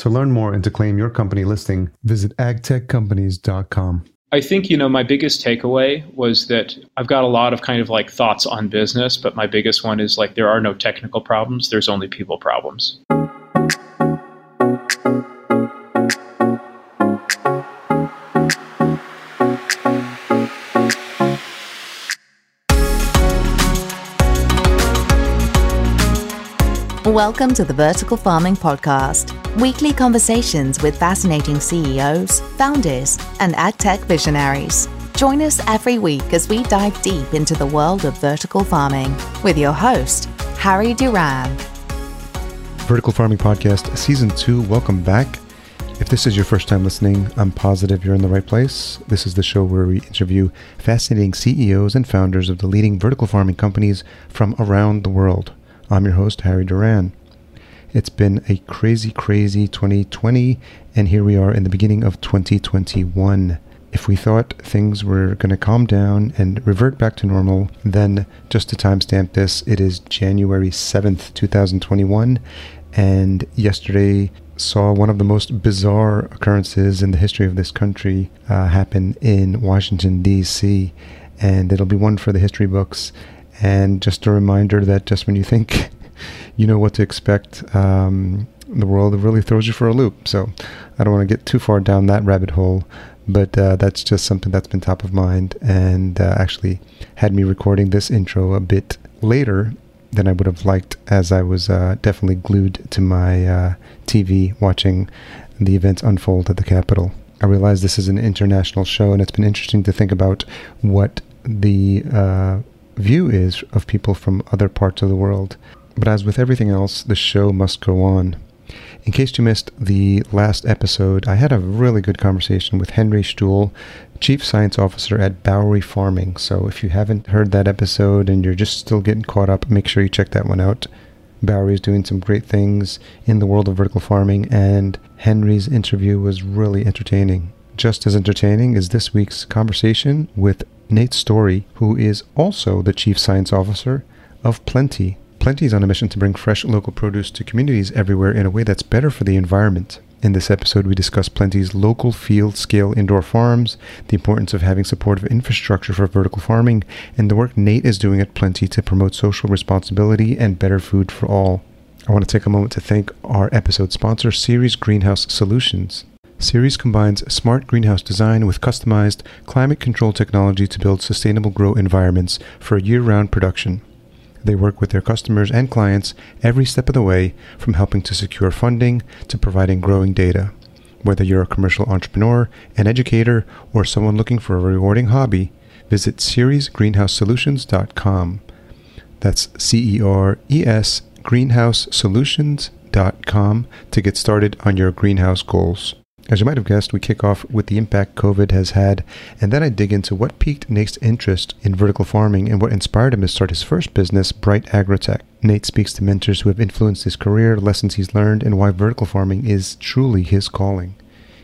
To learn more and to claim your company listing, visit agtechcompanies.com. I think, you know, my biggest takeaway was that I've got a lot of kind of like thoughts on business, but my biggest one is like there are no technical problems, there's only people problems. Welcome to the Vertical Farming Podcast, weekly conversations with fascinating CEOs, founders, and ag tech visionaries. Join us every week as we dive deep into the world of vertical farming with your host, Harry Duran. Vertical Farming Podcast, Season 2, welcome back. If this is your first time listening, I'm positive you're in the right place. This is the show where we interview fascinating CEOs and founders of the leading vertical farming companies from around the world. I'm your host, Harry Duran. It's been a crazy, crazy 2020, and here we are in the beginning of 2021. If we thought things were going to calm down and revert back to normal, then just to timestamp this, it is January 7th, 2021, and yesterday saw one of the most bizarre occurrences in the history of this country uh, happen in Washington, D.C., and it'll be one for the history books and just a reminder that just when you think you know what to expect, um, the world really throws you for a loop. So I don't want to get too far down that rabbit hole, but uh, that's just something that's been top of mind and uh, actually had me recording this intro a bit later than I would have liked, as I was uh, definitely glued to my uh, TV watching the events unfold at the Capitol. I realize this is an international show, and it's been interesting to think about what the uh, view is of people from other parts of the world. But as with everything else, the show must go on. In case you missed the last episode, I had a really good conversation with Henry Sztul, Chief Science Officer at Bowery Farming. So if you haven't heard that episode and you're just still getting caught up, make sure you check that one out. Bowery is doing some great things in the world of vertical farming, and Henry's interview was really entertaining. Just as entertaining is this week's conversation with Nate Storey, who is also the Chief Science Officer of Plenty. Plenty is on a mission to bring fresh local produce to communities everywhere in a way that's better for the environment. In this episode, we discuss Plenty's local field scale indoor farms, the importance of having supportive infrastructure for vertical farming, and the work Nate is doing at Plenty to promote social responsibility and better food for all. I want to take a moment to thank our episode sponsor, Ceres Greenhouse Solutions. Ceres combines smart greenhouse design with customized climate control technology to build sustainable grow environments for year round production. They work with their customers and clients every step of the way, from helping to secure funding to providing growing data. Whether you're a commercial entrepreneur, an educator, or someone looking for a rewarding hobby, visit ceresgreenhousesolutions.com. That's C E R E S greenhousesolutions.com to get started on your greenhouse goals. As you might have guessed, we kick off with the impact COVID has had, and then I dig into what piqued Nate's interest in vertical farming and what inspired him to start his first business, Bright Agrotech. Nate speaks to mentors who have influenced his career, lessons he's learned, and why vertical farming is truly his calling.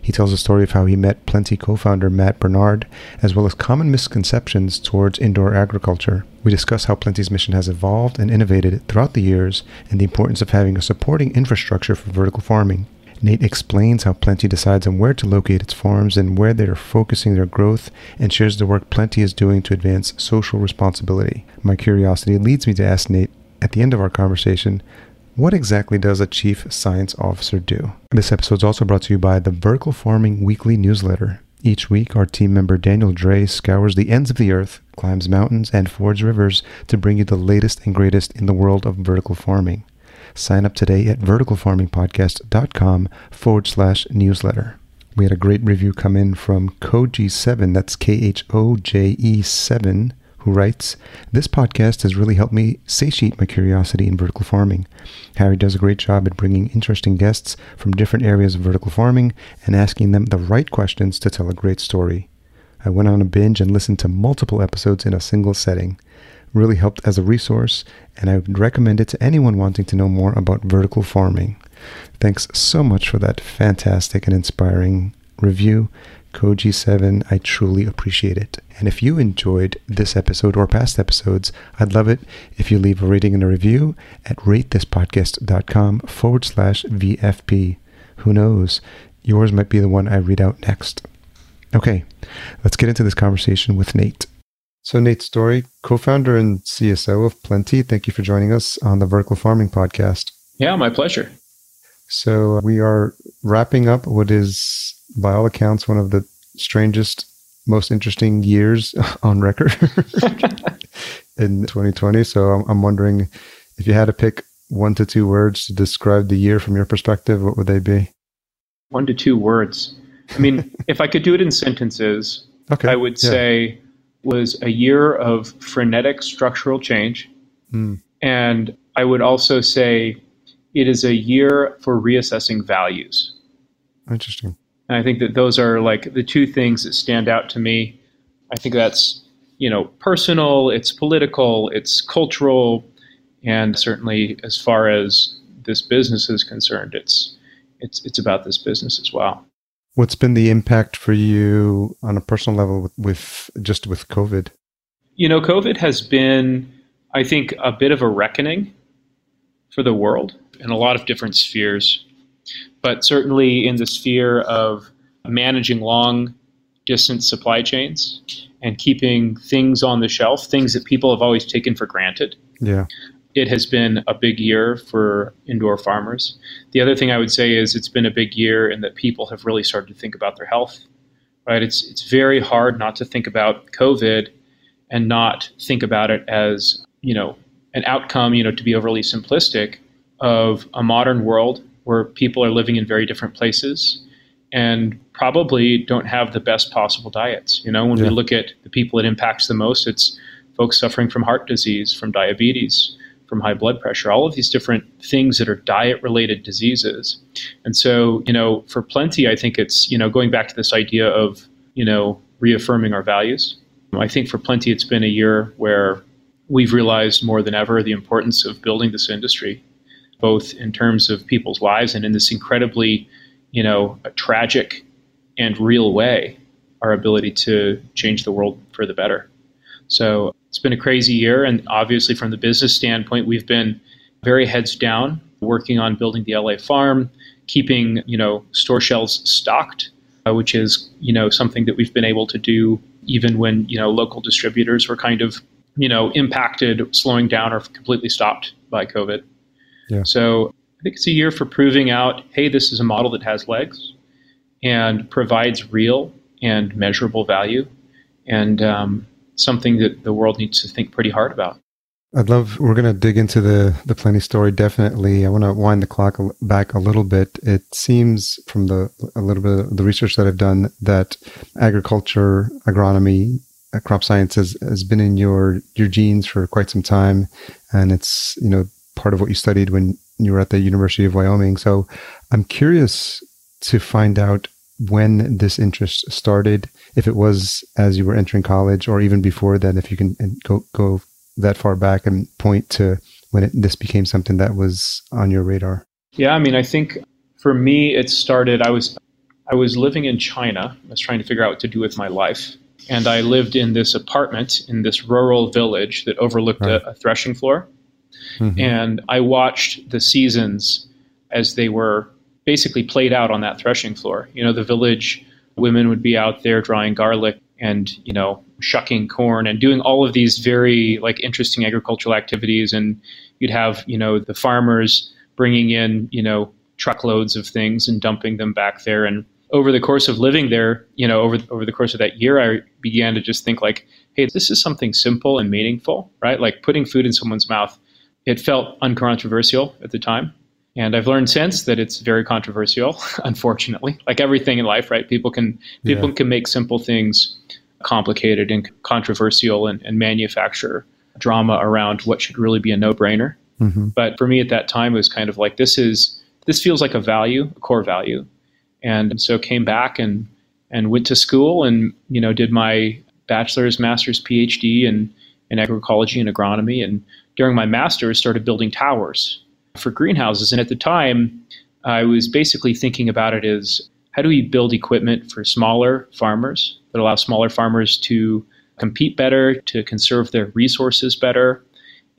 He tells a story of how he met Plenty co founder Matt Barnard, as well as common misconceptions towards indoor agriculture. We discuss how Plenty's mission has evolved and innovated throughout the years and the importance of having a supporting infrastructure for vertical farming. Nate explains how Plenty decides on where to locate its farms and where they are focusing their growth and shares the work Plenty is doing to advance social responsibility. My curiosity leads me to ask Nate at the end of our conversation what exactly does a chief science officer do? This episode is also brought to you by the Vertical Farming Weekly newsletter. Each week, our team member Daniel Dre scours the ends of the earth, climbs mountains, and fords rivers to bring you the latest and greatest in the world of vertical farming. Sign up today at verticalfarmingpodcast.com forward slash newsletter. We had a great review come in from Koji7, that's K H O J E 7, who writes, This podcast has really helped me satiate my curiosity in vertical farming. Harry does a great job at bringing interesting guests from different areas of vertical farming and asking them the right questions to tell a great story. I went on a binge and listened to multiple episodes in a single setting. Really helped as a resource, and I would recommend it to anyone wanting to know more about vertical farming. Thanks so much for that fantastic and inspiring review. Koji7, I truly appreciate it. And if you enjoyed this episode or past episodes, I'd love it if you leave a rating and a review at ratethispodcast.com forward slash VFP. Who knows? Yours might be the one I read out next. Okay, let's get into this conversation with Nate. So, Nate Storey, co founder and CSO of Plenty, thank you for joining us on the Vertical Farming Podcast. Yeah, my pleasure. So, we are wrapping up what is, by all accounts, one of the strangest, most interesting years on record in 2020. So, I'm, wondering if you had to pick one to two words to describe the year from your perspective, what would they be? One to two words. I mean, if I could do it in sentences, okay. I would yeah. say was a year of frenetic structural change. Mm. And I would also say it is a year for reassessing values. Interesting. And I think that those are like the two things that stand out to me. I think that's, you know, personal, it's political, it's cultural, and certainly as far as this business is concerned, it's it's it's about this business as well. What's been the impact for you on a personal level with, with just with COVID? You know, COVID has been, I think, a bit of a reckoning for the world in a lot of different spheres. But certainly in the sphere of managing long distance supply chains and keeping things on the shelf, things that people have always taken for granted. Yeah it has been a big year for indoor farmers. The other thing I would say is it's been a big year in that people have really started to think about their health. Right? It's it's very hard not to think about COVID and not think about it as, you know, an outcome, you know, to be overly simplistic of a modern world where people are living in very different places and probably don't have the best possible diets. You know, when yeah. we look at the people it impacts the most, it's folks suffering from heart disease, from diabetes, from high blood pressure, all of these different things that are diet related diseases. And so, you know, for plenty, I think it's, you know, going back to this idea of, you know, reaffirming our values. I think for plenty, it's been a year where we've realized more than ever the importance of building this industry, both in terms of people's lives and in this incredibly, you know, tragic and real way, our ability to change the world for the better. So it's been a crazy year. And obviously, from the business standpoint, we've been very heads down working on building the LA farm, keeping, you know, store shelves stocked, uh, which is, you know, something that we've been able to do even when, you know, local distributors were kind of, you know, impacted, slowing down or completely stopped by COVID. Yeah. So I think it's a year for proving out, hey, this is a model that has legs and provides real and measurable value. And um, something that the world needs to think pretty hard about. I'd love. We're going to dig into the the plenty story. Definitely, I want to wind the clock back a little bit. It seems from the a little bit of the research that I've done that agriculture, agronomy, uh, crop science has, has been in your your genes for quite some time, and it's you know part of what you studied when you were at the University of Wyoming. So, I'm curious to find out when this interest started, if it was as you were entering college or even before then, if you can go, go that far back and point to when it, this became something that was on your radar. Yeah, I mean, I think for me, it started, I was, I was living in China. I was trying to figure out what to do with my life. And I lived in this apartment in this rural village that overlooked right. a, a, threshing floor. Mm-hmm. And I watched the seasons as they were basically played out on that threshing floor. You know, the village women would be out there drying garlic and, you know, shucking corn and doing all of these very like interesting agricultural activities and you'd have, you know, the farmers bringing in, you know, truckloads of things and dumping them back there and over the course of living there, you know, over over the course of that year, I began to just think like, hey, this is something simple and meaningful, right? Like putting food in someone's mouth. It felt uncontroversial at the time. And I've learned since that it's very controversial, unfortunately. Like everything in life, right? People can people yeah. can make simple things complicated and controversial and, and, manufacture drama around what should really be a no-brainer. Mm-hmm. But for me at that time it was kind of like this is this feels like a value, a core value. And so came back and and went to school and you know did my bachelor's, master's, PhD in in agroecology and agronomy and during my master's started building towers for greenhouses. And at the time, I was basically thinking about it as how do we build equipment for smaller farmers that allow smaller farmers to compete better, to conserve their resources better,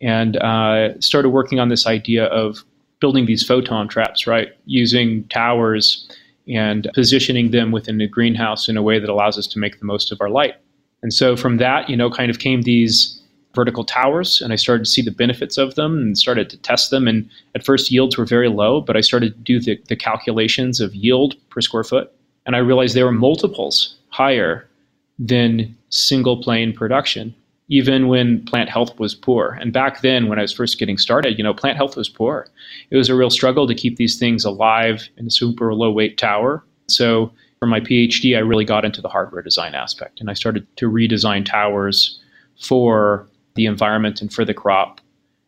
and uh, started working on this idea of building these photon traps, right? Using towers and positioning them within a greenhouse in a way that allows us to make the most of our light. And so from that, you know, kind of came these vertical towers and I started to see the benefits of them and started to test them. And at first, yields were very low, but I started to do the, the calculations of yield per square foot. And I realized they were multiples higher than single plane production, even when plant health was poor. And back then, when I was first getting started, you know, plant health was poor. It was a real struggle to keep these things alive in a super low weight tower. So for my PhD, I really got into the hardware design aspect and I started to redesign towers for the environment and for the crop.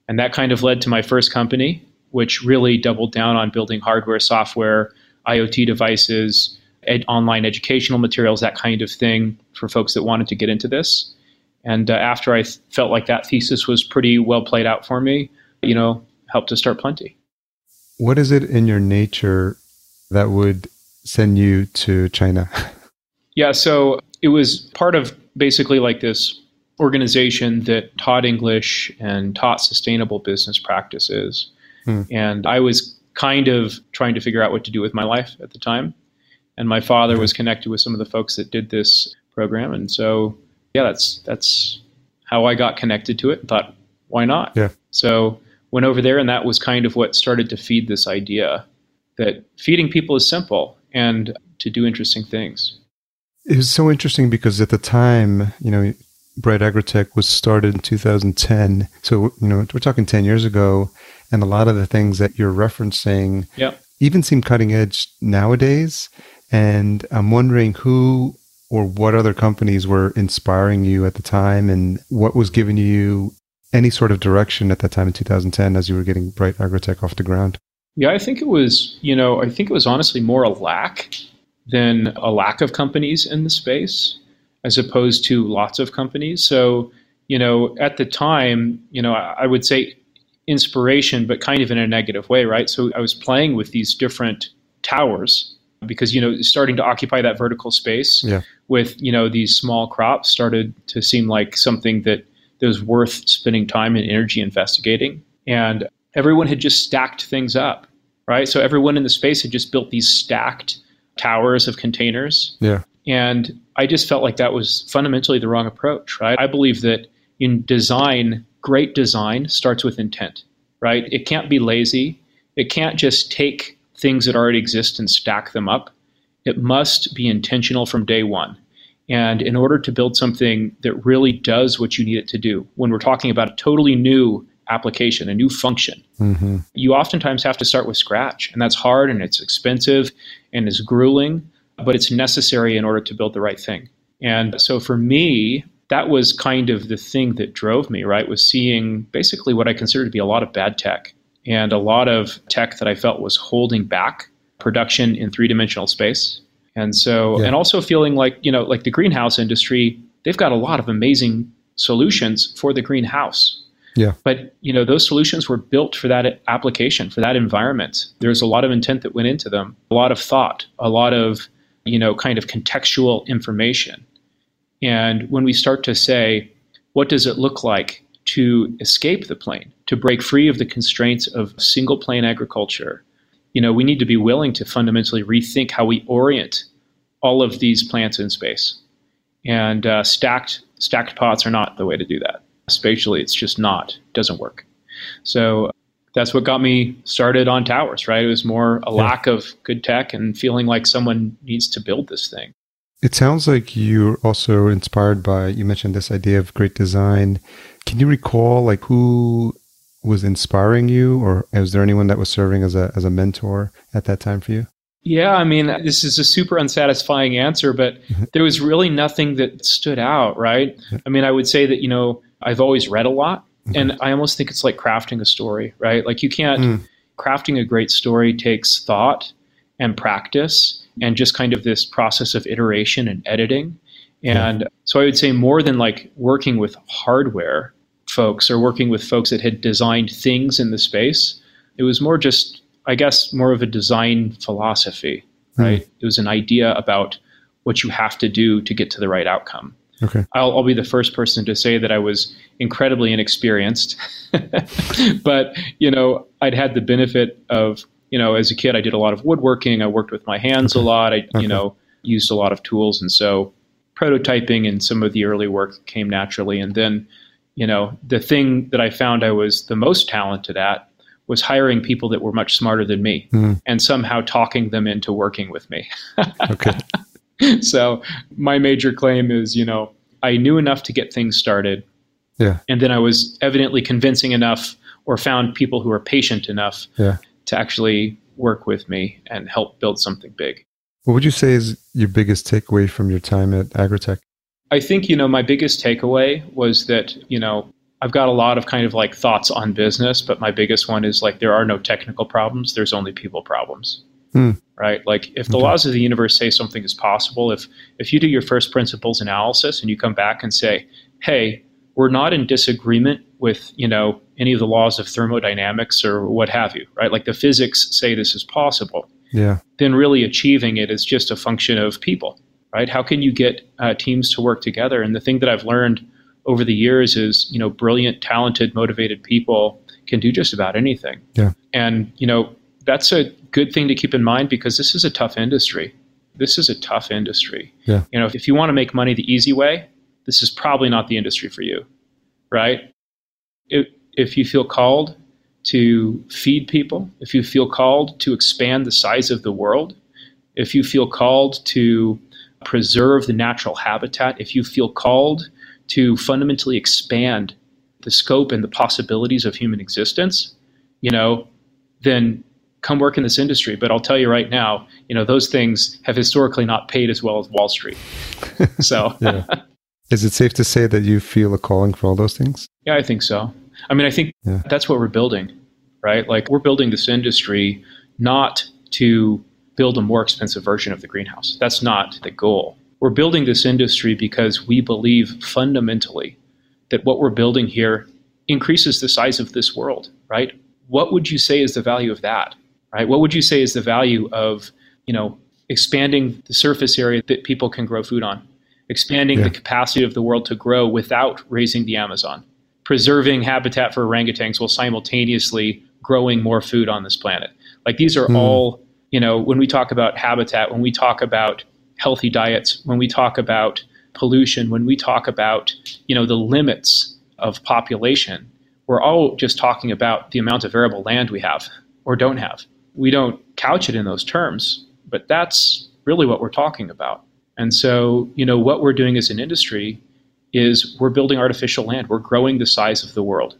And that kind of led to my first company, which really doubled down on building hardware, software, IoT devices, ed- online educational materials, that kind of thing for folks that wanted to get into this. And uh, after I th- felt like that thesis was pretty well played out for me, you know, helped to start Plenty. What is it in your nature that would send you to China? yeah, so it was part of basically like this organization that taught English and taught sustainable business practices. Hmm. And I was kind of trying to figure out what to do with my life at the time. And my father was connected with some of the folks that did this program. And so, yeah, that's, that's how I got connected to it and thought, why not? Yeah. So went over there and that was kind of what started to feed this idea that feeding people is simple and to do interesting things. It was so interesting because at the time, you know, Bright Agrotech was started in 2010. So, you know, we're talking 10 years ago. And a lot of the things that you're referencing yep. even seem cutting edge nowadays. And I'm wondering who or what other companies were inspiring you at the time and what was giving you any sort of direction at that time in 2010 as you were getting Bright Agrotech off the ground? Yeah, I think it was, you know, I think it was honestly more a lack than a lack of companies in the space as opposed to lots of companies. So, you know, at the time, you know, I, I would say inspiration, but kind of in a negative way, right? So I was playing with these different towers because you know starting to occupy that vertical space yeah. with you know these small crops started to seem like something that, that was worth spending time and energy investigating and everyone had just stacked things up right so everyone in the space had just built these stacked towers of containers yeah and I just felt like that was fundamentally the wrong approach, right? I believe that in design, great design starts with intent, right? It can't be lazy. It can't just take things that already exist and stack them up. It must be intentional from day one. And in order to build something that really does what you need it to do, when we're talking about a totally new application, a new function, mm-hmm. you oftentimes have to start with scratch. And that's hard and it's expensive and it's grueling but it's necessary in order to build the right thing. And so for me, that was kind of the thing that drove me, right? Was seeing basically what I consider to be a lot of bad tech and a lot of tech that I felt was holding back production in three dimensional space. And so, yeah. and also feeling like, you know, like the greenhouse industry, they've got a lot of amazing solutions for the greenhouse. Yeah. But, you know, those solutions were built for that application, for that environment. There's a lot of intent that went into them, a lot of thought, a lot of you know, kind of contextual information. And when we start to say, what does it look like to escape the plane, to break free of the constraints of single plane agriculture? You know, we need to be willing to fundamentally rethink how we orient all of these plants in space. And uh, stacked stacked pots are not the way to do that. Spatially, it's just not. Doesn't work. So that's what got me started on towers, right? It was more a yeah. lack of good tech and feeling like someone needs to build this thing. It sounds like you're also inspired by, you mentioned this idea of great design. Can you recall like who was inspiring you or was there anyone that was serving as a, as a mentor at that time for you? Yeah, I mean, this is a super unsatisfying answer, but mm-hmm. there was really nothing that stood out, right? I mean, I would say that, you know, I've always read a lot and I almost think it's like crafting a story, right? Like you can't, mm. crafting a great story takes thought and practice and just kind of this process of iteration and editing. And yeah. so I would say more than like working with hardware folks or working with folks that had designed things in the space, it was more just, I guess, more of a design philosophy, mm. right? It was an idea about what you have to do to get to the right outcome. Okay. I'll, I'll, be the first person to say that I was incredibly inexperienced, but you know, I'd had the benefit of you know, as a kid, I did a lot of woodworking. I worked with my hands okay. a lot. I okay. you know used a lot of tools, and so prototyping and some of the early work came naturally. And then, you know, the thing that I found I was the most talented at was hiring people that were much smarter than me mm. and somehow talking them into working with me. okay. so my major claim is, you know, I knew enough to get things started. Yeah. And then I was evidently convincing enough or found people who were patient enough yeah. to actually work with me and help build something big. What would you say is your biggest takeaway from your time at Agrotech? I think, you know, my biggest takeaway was that, you know, I've got a lot of kind of like thoughts on business, but my biggest one is like there are no technical problems, there's only people problems. Hmm. Right? Like if the okay. laws of the universe say something is possible, if if you do your first principles analysis and you come back and say, "Hey, we're not in disagreement with, you know, any of the laws of thermodynamics or what have you," right? Like the physics say this is possible. Yeah. Then really achieving it is just a function of people, right? How can you get uh, teams to work together? And the thing that I've learned over the years is, you know, brilliant, talented, motivated people can do just about anything. Yeah. And, you know, that's a good thing to keep in mind because this is a tough industry. This is a tough industry. Yeah. You know, if, if you want to make money the easy way, this is probably not the industry for you, right? If, if you feel called to feed people, if you feel called to expand the size of the world, if you feel called to preserve the natural habitat, if you feel called to fundamentally expand the scope and the possibilities of human existence, you know, then come work in this industry. But I'll tell you right now, you know, those things have historically not paid as well as Wall Street. So, is it safe to say that you feel a calling for all those things? Yeah, I think so. I mean, I think yeah. that's what we're building, right? Like, we're building this industry not to build a more expensive version of the greenhouse. That's not the goal. We're building this industry because we believe fundamentally that what we're building here increases the size of this world, right? What would you say is the value of that? Right? What would you say is the value of, you know, expanding the surface area that people can grow food on, expanding yeah. the capacity of the world to grow without razing the Amazon, preserving habitat for orangutans while simultaneously growing more food on this planet. Like these are mm. all, you know, when we talk about habitat, when we talk about healthy diets, when we talk about pollution, when we talk about, you know, the limits of population, we're all just talking about the amount of arable land we have or don't have we don't couch it in those terms, but that's really what we're talking about. And so, you know, what we're doing as an industry is we're building artificial land. We're growing the size of the world.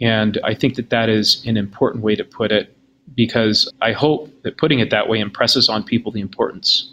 And I think that that is an important way to put it because I hope that putting it that way impresses on people the importance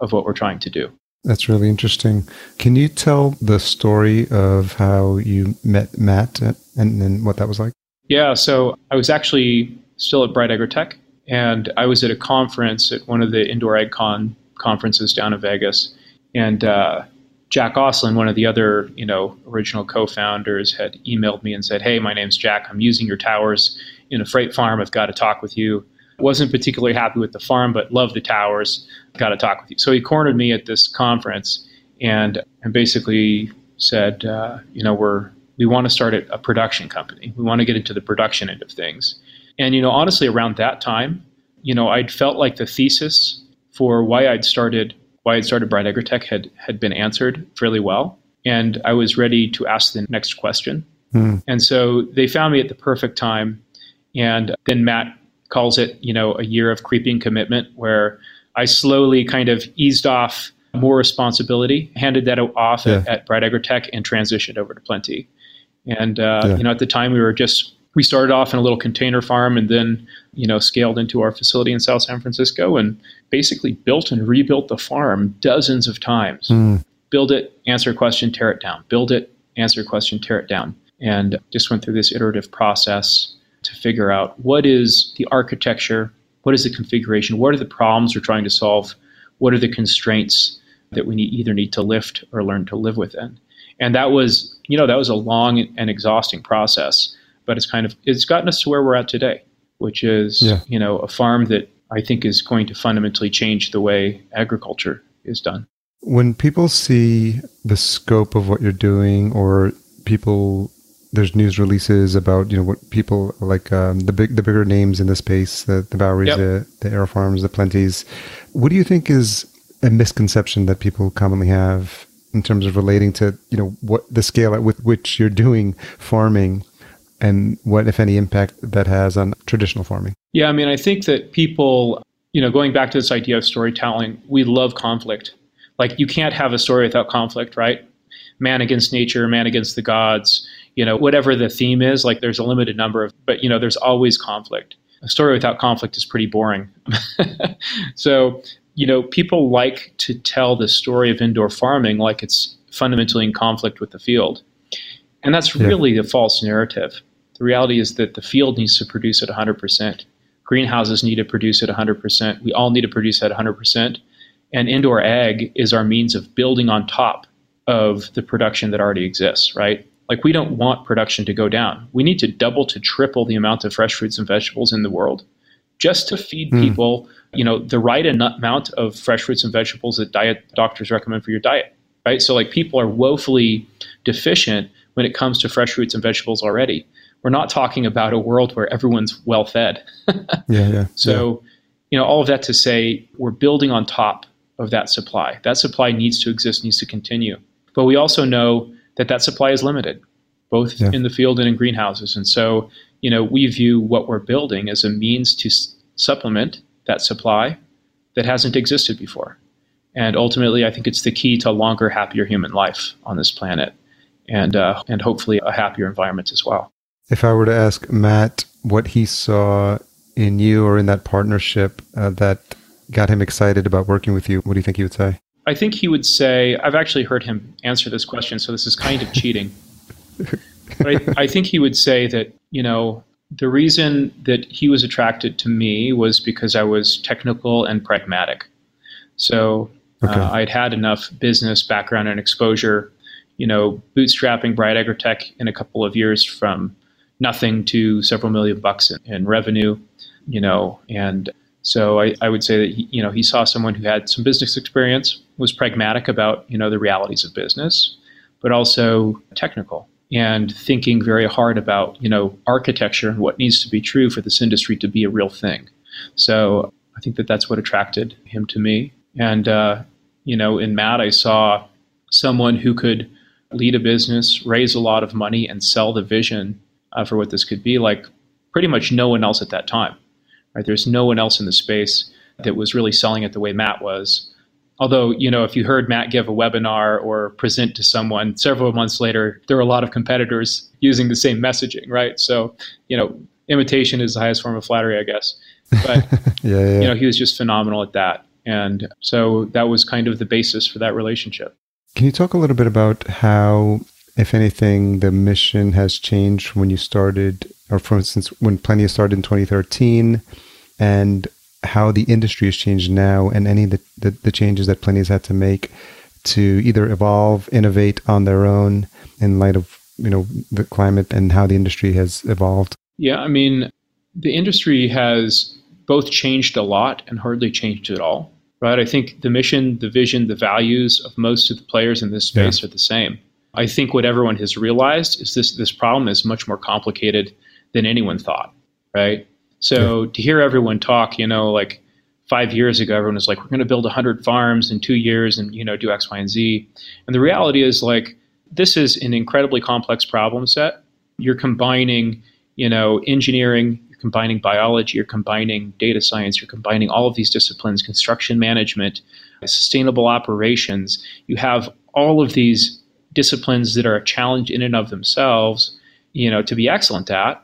of what we're trying to do. That's really interesting. Can you tell the story of how you met Matt and, and what that was like? Yeah, so I was actually still at Bright Agrotech and I was at a conference at one of the indoor AgCon conferences down in Vegas, and uh, Jack Oslin, one of the other you know original co-founders, had emailed me and said, "Hey, my name's Jack. I'm using your towers in a freight farm. I've got to talk with you." Wasn't particularly happy with the farm, but loved the towers. Got to talk with you. So he cornered me at this conference and and basically said, uh, you know, we're we want to start a production company. We want to get into the production end of things. And, you know, honestly, around that time, you know, I'd felt like the thesis for why I'd started why I'd started Bright Agrotech had had been answered fairly well. And I was ready to ask the next question. Hmm. And so they found me at the perfect time. And then Matt calls it, you know, a year of creeping commitment where I slowly kind of eased off more responsibility, handed that off yeah. at, at Bright Agrotech, and transitioned over to Plenty. And uh, yeah. you know, at the time, we were just we started off in a little container farm, and then you know scaled into our facility in South San Francisco, and basically built and rebuilt the farm dozens of times. Mm. Build it, answer a question, tear it down. Build it, answer a question, tear it down, and just went through this iterative process to figure out what is the architecture, what is the configuration, what are the problems we're trying to solve, what are the constraints that we need, either need to lift or learn to live within. And that was, you know, that was a long and exhausting process, but it's kind of it's gotten us to where we're at today, which is, yeah. you know, a farm that I think is going to fundamentally change the way agriculture is done. When people see the scope of what you're doing, or people there's news releases about you know what people like um, the big the bigger names in the space the the Boweries yep. the, the AeroFarms the Plenties what do you think is a misconception that people commonly have in terms of relating to you know what the scale at with which you're doing farming and what if any impact that has on traditional farming yeah i mean i think that people you know going back to this idea of storytelling we love conflict like you can't have a story without conflict right man against nature man against the gods you know whatever the theme is like there's a limited number of but you know there's always conflict a story without conflict is pretty boring so you know, people like to tell the story of indoor farming like it's fundamentally in conflict with the field. And that's yeah. really a false narrative. The reality is that the field needs to produce at 100%. Greenhouses need to produce at 100%. We all need to produce at 100%. And indoor ag is our means of building on top of the production that already exists, right? Like, we don't want production to go down. We need to double to triple the amount of fresh fruits and vegetables in the world just to feed mm. people you know the right amount of fresh fruits and vegetables that diet doctors recommend for your diet right so like people are woefully deficient when it comes to fresh fruits and vegetables already we're not talking about a world where everyone's well fed yeah yeah so yeah. you know all of that to say we're building on top of that supply that supply needs to exist needs to continue but we also know that that supply is limited both yeah. in the field and in greenhouses and so you know we view what we're building as a means to s- supplement that supply that hasn't existed before. And ultimately, I think it's the key to a longer, happier human life on this planet, and uh, and hopefully a happier environment as well. If I were to ask Matt what he saw in you or in that partnership uh, that got him excited about working with you, what do you think he would say? I think he would say, I've actually heard him answer this question, so this is kind of cheating. but I, I think he would say that, you know, the reason that he was attracted to me was because I was technical and pragmatic. So uh, okay. uh, I'd had enough business background and exposure, you know, bootstrapping Bright Agrotech in a couple of years from nothing to several million bucks in, in revenue, you know, and so I, I would say that he, you know he saw someone who had some business experience, was pragmatic about you know the realities of business, but also technical and thinking very hard about you know architecture and what needs to be true for this industry to be a real thing. So I think that that's what attracted him to me. And uh, you know, in Matt, I saw someone who could lead a business, raise a lot of money, and sell the vision uh, for what this could be. Like pretty much no one else at that time. Right? There's no one else in the space that was really selling it the way Matt was. Although, you know, if you heard Matt give a webinar or present to someone several months later, there were a lot of competitors using the same messaging, right? So, you know, imitation is the highest form of flattery, I guess. But, yeah, yeah. you know, he was just phenomenal at that. And so that was kind of the basis for that relationship. Can you talk a little bit about how, if anything, the mission has changed when you started, or for instance, when Plenty started in 2013, and how the industry has changed now and any of the, the, the changes that Plenty has had to make to either evolve, innovate on their own in light of you know the climate and how the industry has evolved? Yeah, I mean, the industry has both changed a lot and hardly changed at all. Right? I think the mission, the vision, the values of most of the players in this space yeah. are the same. I think what everyone has realized is this this problem is much more complicated than anyone thought. Right? So yeah. to hear everyone talk, you know, like five years ago, everyone was like, we're going to build 100 farms in two years and, you know, do X, Y, and Z. And the reality is like, this is an incredibly complex problem set. You're combining, you know, engineering, you're combining biology, you're combining data science, you're combining all of these disciplines, construction management, sustainable operations. You have all of these disciplines that are a challenge in and of themselves, you know, to be excellent at,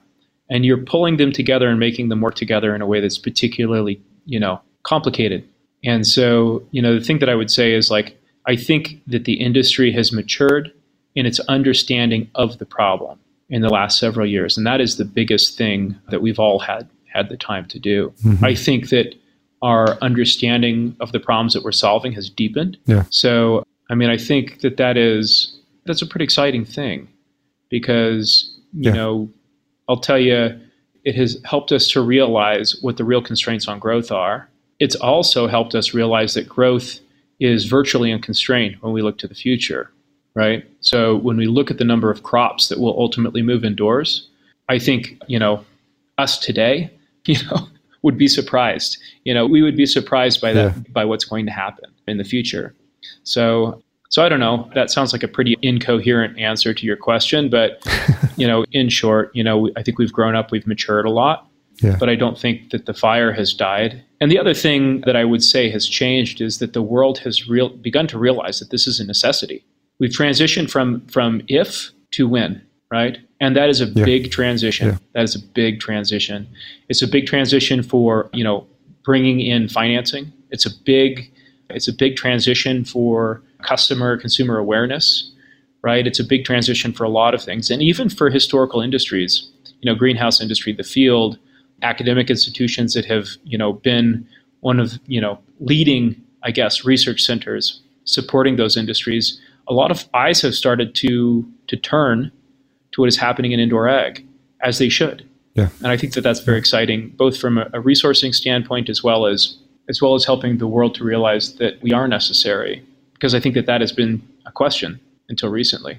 and you're pulling them together and making them work together in a way that's particularly, you know, complicated. And so, you know, the thing that I would say is like, I think that the industry has matured in its understanding of the problem in the last several years. And that is the biggest thing that we've all had had the time to do. Mm-hmm. I think that our understanding of the problems that we're solving has deepened. Yeah. So, I mean, I think that that is that's a pretty exciting thing because you yeah. know, I'll tell you, it has helped us to realize what the real constraints on growth are. It's also helped us realize that growth is virtually unconstrained when we look to the future right? So when we look at the number of crops that will ultimately move indoors, I think, you know, us today, you know, would be surprised. You know, we would be surprised by that, yeah. by what's going to happen in the future. So, so I don't know. That sounds like a pretty incoherent answer to your question, but you know, in short, you know, I think we've grown up, we've matured a lot, yeah. but I don't think that the fire has died. And the other thing that I would say has changed is that the world has real, begun to realize that this is a necessity we've transitioned from from if to when, right? And that is a yeah. big transition. Yeah. That is a big transition. It's a big transition for you know bringing in financing. It's a big it's a big transition for customer consumer awareness, right? It's a big transition for a lot of things, and even for historical industries. You know, greenhouse industry, the field, academic institutions that have you know been one of you know leading, I guess, research centers supporting those industries a lot of eyes have started to to turn to what is happening in indoor ag, as they should. Yeah. And I think that that's very exciting, both from a, a resourcing standpoint as well as as well as helping the world to realize that we are necessary. Because I think that that has been a question until recently.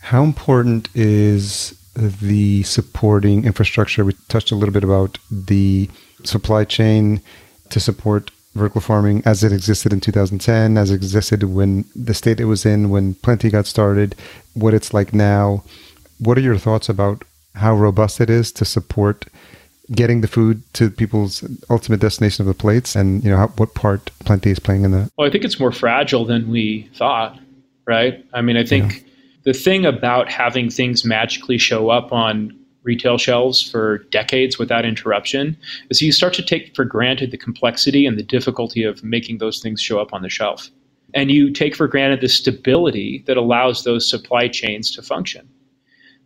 How important is the supporting infrastructure? We touched a little bit about the supply chain to support vertical farming as it existed in 2010, as it existed when the state it was in, when Plenty got started, what it's like now. What are your thoughts about how robust it is to support getting the food to people's ultimate destination of the plates and you know how, what part Plenty is playing in that? Well, I think it's more fragile than we thought, right? I mean, I think yeah. the thing about having things magically show up on retail shelves for decades without interruption is you start to take for granted the complexity and the difficulty of making those things show up on the shelf. And you take for granted the stability that allows those supply chains to function.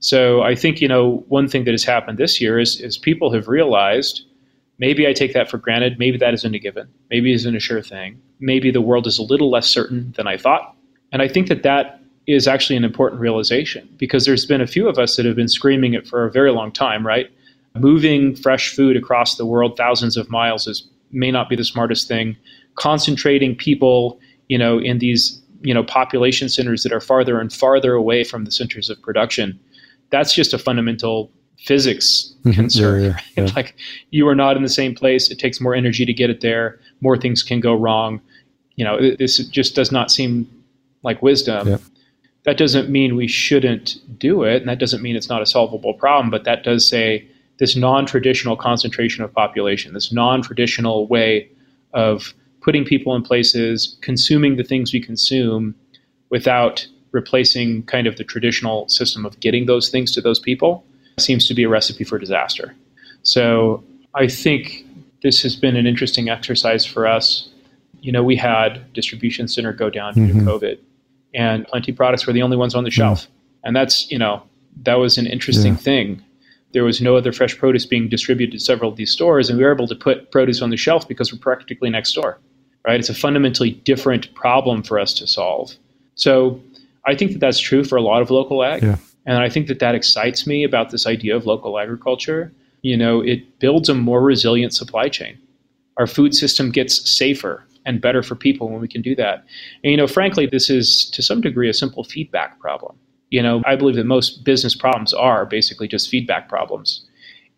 So I think, you know, one thing that has happened this year is, is people have realized maybe I take that for granted. Maybe that isn't a given. Maybe isn't a sure thing. Maybe the world is a little less certain than I thought. And I think that that is actually an important realization because there's been a few of us that have been screaming it for a very long time, right? Moving fresh food across the world thousands of miles is may not be the smartest thing. Concentrating people, you know, in these, you know, population centers that are farther and farther away from the centers of production, that's just a fundamental physics mm-hmm. concern. Yeah, yeah, yeah. like you are not in the same place. It takes more energy to get it there. More things can go wrong. You know, this just does not seem like wisdom that doesn't mean we shouldn't do it, and that doesn't mean it's not a solvable problem, but that does say this non traditional concentration of population, this non traditional way of putting people in places, consuming the things we consume without replacing kind of the traditional system of getting those things to those people seems to be a recipe for disaster. So I think this has been an interesting exercise for us. You know, we had distribution center go down due mm-hmm. to COVID and plenty products were the only ones on the hmm. shelf. And that's, you know, that was an interesting yeah. thing. There was no other fresh produce being distributed to several of these stores, and we were able to put produce on the shelf because we're practically next door. Right? It's a fundamentally different problem for us to solve. So I think that that's true for a lot of local ag. Yeah. And I think that that excites me about this idea of local agriculture. You know, it builds a more resilient supply chain. Our food system gets safer and better for people when we can do that. And, you know, frankly, this is to some degree a simple feedback problem. You know, I believe that most business problems are basically just feedback problems.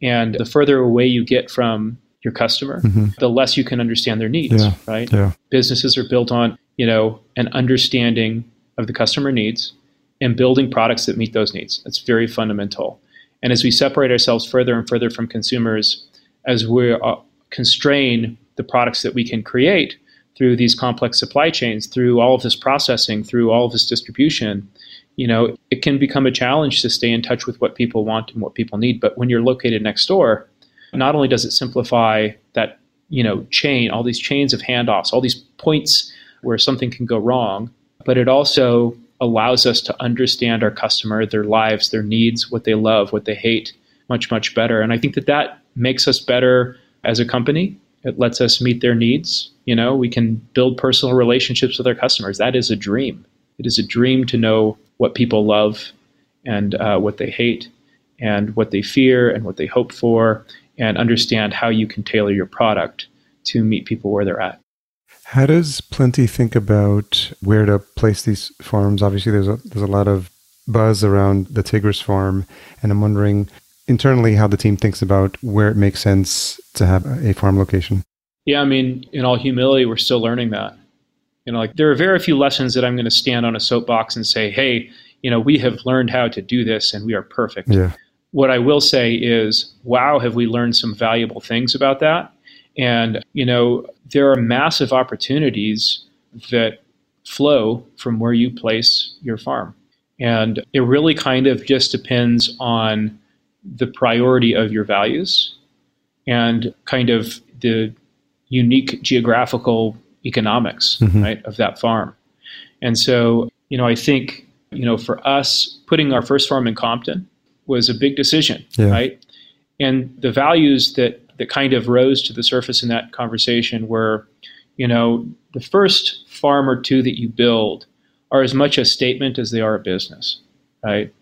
And the further away you get from your customer, mm-hmm. the less you can understand their needs, yeah. right? Yeah. Businesses are built on, you know, an understanding of the customer needs and building products that meet those needs. That's very fundamental. And as we separate ourselves further and further from consumers, as we uh, constrain the products that we can create through these complex supply chains, through all of this processing, through all of this distribution, you know, it can become a challenge to stay in touch with what people want and what people need. But when you're located next door, not only does it simplify that, you know, chain, all these chains of handoffs, all these points where something can go wrong, but it also allows us to understand our customer, their lives, their needs, what they love, what they hate much, much better. And I think that that makes us better as a company. It lets us meet their needs. You know, we can build personal relationships with our customers. That is a dream. It is a dream to know what people love and uh, what they hate and what they fear and what they hope for and understand how you can tailor your product to meet people where they're at. How does Plenty think about where to place these farms? Obviously, there's a, there's a lot of buzz around the Tigris farm, and I'm wondering internally how the team thinks about where it makes sense to have a farm location. Yeah, I mean, in all humility, we're still learning that. You know, like there are very few lessons that I'm going to stand on a soapbox and say, "Hey, you know, we have learned how to do this and we are perfect." Yeah. What I will say is, wow, have we learned some valuable things about that? And, you know, there are massive opportunities that flow from where you place your farm. And it really kind of just depends on the priority of your values and kind of the unique geographical economics mm-hmm. right of that farm and so you know i think you know for us putting our first farm in compton was a big decision yeah. right and the values that that kind of rose to the surface in that conversation were you know the first farm or two that you build are as much a statement as they are a business right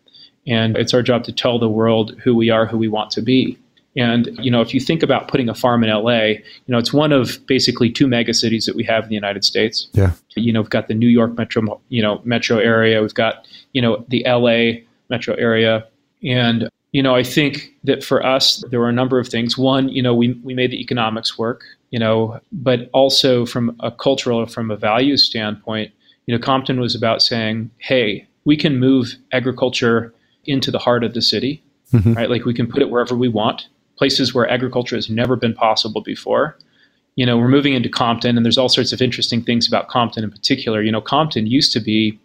and it's our job to tell the world who we are, who we want to be. And you know, if you think about putting a farm in LA, you know, it's one of basically two megacities that we have in the United States. Yeah. You know, we've got the New York metro, you know, metro area. We've got you know the LA metro area, and you know, I think that for us there were a number of things. One, you know, we we made the economics work. You know, but also from a cultural, from a values standpoint, you know, Compton was about saying, hey, we can move agriculture into the heart of the city, mm-hmm. right? Like we can put it wherever we want, places where agriculture has never been possible before. You know, we're moving into Compton, and there's all sorts of interesting things about Compton in particular. You know, Compton used to be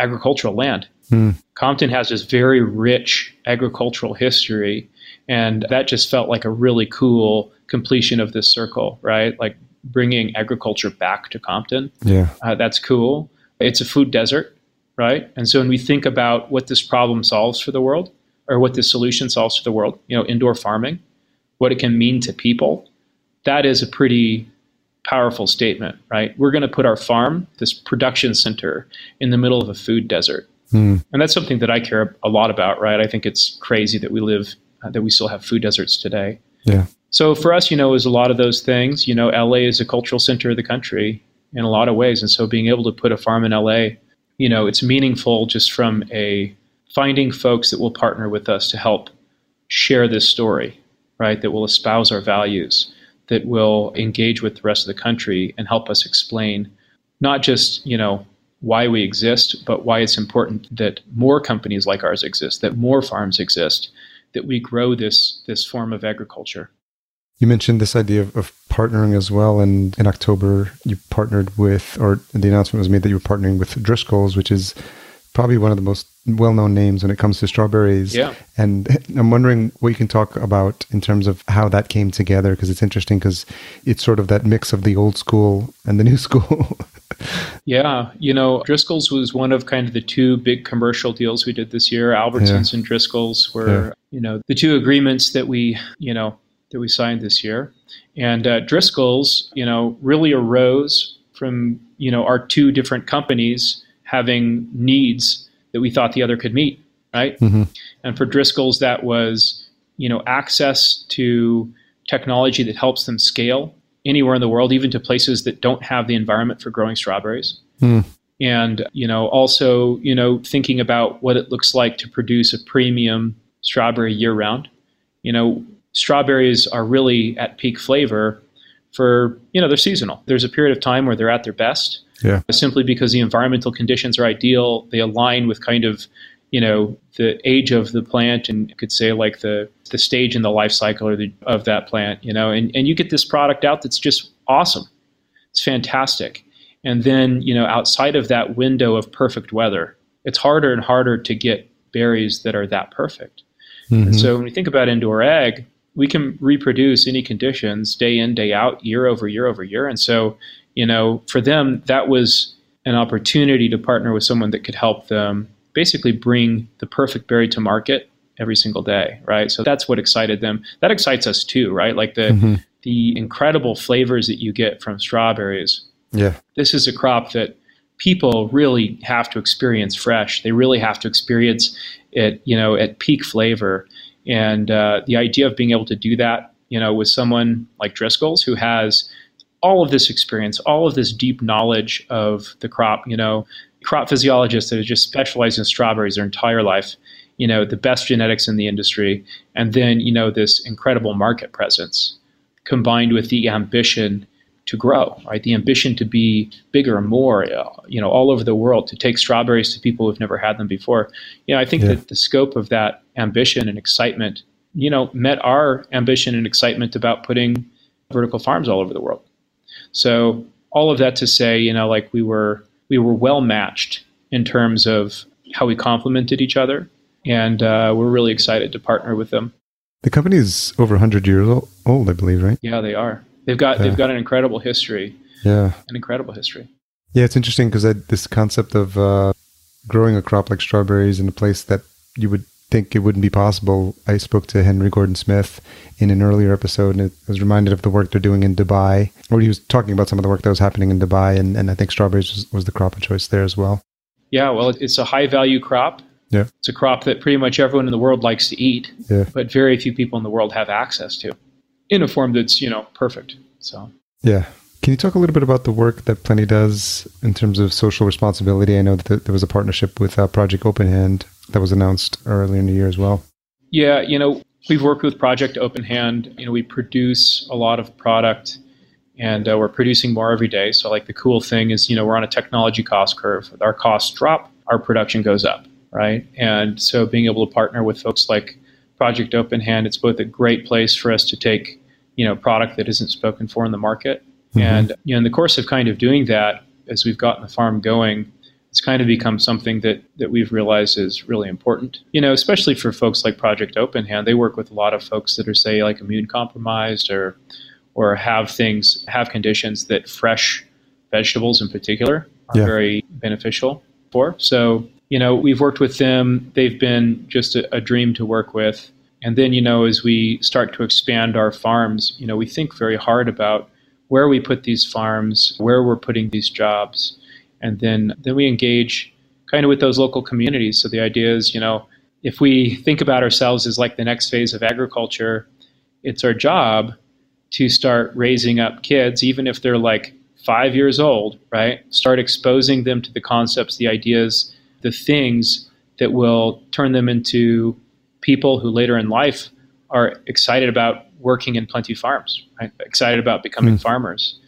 agricultural land. Mm. Compton has this very rich agricultural history, and that just felt like a really cool completion of this circle, right? Like bringing agriculture back to Compton. Yeah, uh, that's cool. It's a food desert right? And so when we think about what this problem solves for the world, or what this solution solves for the world, you know, indoor farming, what it can mean to people, that is a pretty powerful statement, right? We're going to put our farm, this production center, in the middle of a food desert. Mm. And that's something that I care a lot about, right? I think it's crazy that we live, uh, that we still have food deserts today. Yeah. So for us, you know, is a lot of those things. You know, LA is a cultural center of the country in a lot of ways. And so being able to put a farm in LA you know, it's meaningful just from a finding folks that will partner with us to help share this story, right? That will espouse our values, that will engage with the rest of the country and help us explain not just, you know, why we exist, but why it's important that more companies like ours exist, that more farms exist, that we grow this this form of agriculture. You mentioned this idea of, of, partnering as well. And in October, you partnered with, or the announcement was made that you were partnering with Driscoll's, which is probably one of the most well known names when it comes to strawberries. Yeah. And I'm wondering what you can talk about in terms of how that came together, because it's interesting because it's sort of that mix of the old school and the new school. yeah. You know, Driscoll's was one of kind of the two big commercial deals we did this year. Albertsons yeah. and Driscoll's were, yeah. you know, the two agreements that we, you know, that we signed this year. And uh, Driscoll's, you know, really arose from, you know, our two different companies having needs that we thought the other could meet, right? Mm-hmm. And for Driscoll's, that was, you know, access to technology that helps them scale anywhere in the world, even to places that don't have the environment for growing strawberries. Mm. And, you know, also, you know, thinking about what it looks like to produce a premium strawberry year round. You know, strawberries are really at peak flavor for, you know, they're seasonal. There's a period of time where they're at their best. Yeah. Simply because the environmental conditions are ideal, they align with kind of, you know, the age of the plant and you could say like the, the stage in the life cycle or the, of that plant, you know, and, and you get this product out that's just awesome. It's fantastic. And then, you know, outside of that window of perfect weather, it's harder and harder to get berries that are that perfect. Mm-hmm. And so when we think about indoor ag, we can reproduce any conditions day in, day out, year over year over year. And so, you know, for them, that was an opportunity to partner with someone that could help them basically bring the perfect berry to market every single day, right? So that's what excited them. That excites us too, right? Like the mm-hmm. the incredible flavors that you get from strawberries. Yeah. This is a crop that people really have to experience fresh. They really have to experience it, you know, at peak flavor. And uh, the idea of being able to do that, you know, with someone like Driscoll's who has all of this experience, all of this deep knowledge of the crop, you know, crop physiologists that have just specialized in strawberries their entire life, you know, the best genetics in the industry, and then, you know, this incredible market presence combined with the ambition to grow, right? The ambition to be bigger and more, you know, all over the world, to take strawberries to people who've never had them before. You know, I think yeah. that the scope of that ambition and excitement, you know, met our ambition and excitement about putting vertical farms all over the world. So all of that to say, you know, like we were we were well matched in terms of how we complemented each other, and uh, we're really excited to partner with them. The company is over 100 years old, I believe, right? Yeah, they are. They've got yeah. they've got an incredible history. Yeah, an incredible history. Yeah, it's interesting because this concept of uh, growing a crop like strawberries in a place that you would think it wouldn't be possible. I spoke to Henry Gordon Smith in an earlier episode, and I was reminded of the work they're doing in Dubai, or he was talking about some of the work that was happening in Dubai, and, and I think strawberries was, was the crop of choice there as well. Yeah, well, it's a high value crop. Yeah. It's a crop that pretty much everyone in the world likes to eat, yeah. but very few people in the world have access to in a form that's, you know, perfect. So, yeah. Can you talk a little bit about the work that Plenty does in terms of social responsibility? I know that there was a partnership with uh, Project Open Hand that was announced earlier in the year as well. Yeah, you know, we've worked with Project Open Hand. You know, we produce a lot of product and uh, we're producing more every day. So, like, the cool thing is, you know, we're on a technology cost curve. Our costs drop, our production goes up, right? And so, being able to partner with folks like Project Open Hand, it's both a great place for us to take, you know, product that isn't spoken for in the market. Mm-hmm. And, you know, in the course of kind of doing that, as we've gotten the farm going, it's kind of become something that that we've realized is really important. You know, especially for folks like Project Open Hand, they work with a lot of folks that are say like immune compromised or or have things have conditions that fresh vegetables in particular are yeah. very beneficial for. So, you know, we've worked with them. They've been just a, a dream to work with. And then, you know, as we start to expand our farms, you know, we think very hard about where we put these farms, where we're putting these jobs and then then we engage kind of with those local communities. So the idea is, you know, if we think about ourselves as like the next phase of agriculture, it's our job to start raising up kids, even if they're like five years old, right? Start exposing them to the concepts, the ideas, the things that will turn them into people who later in life are excited about working in plenty farms, right? Excited about becoming mm. farmers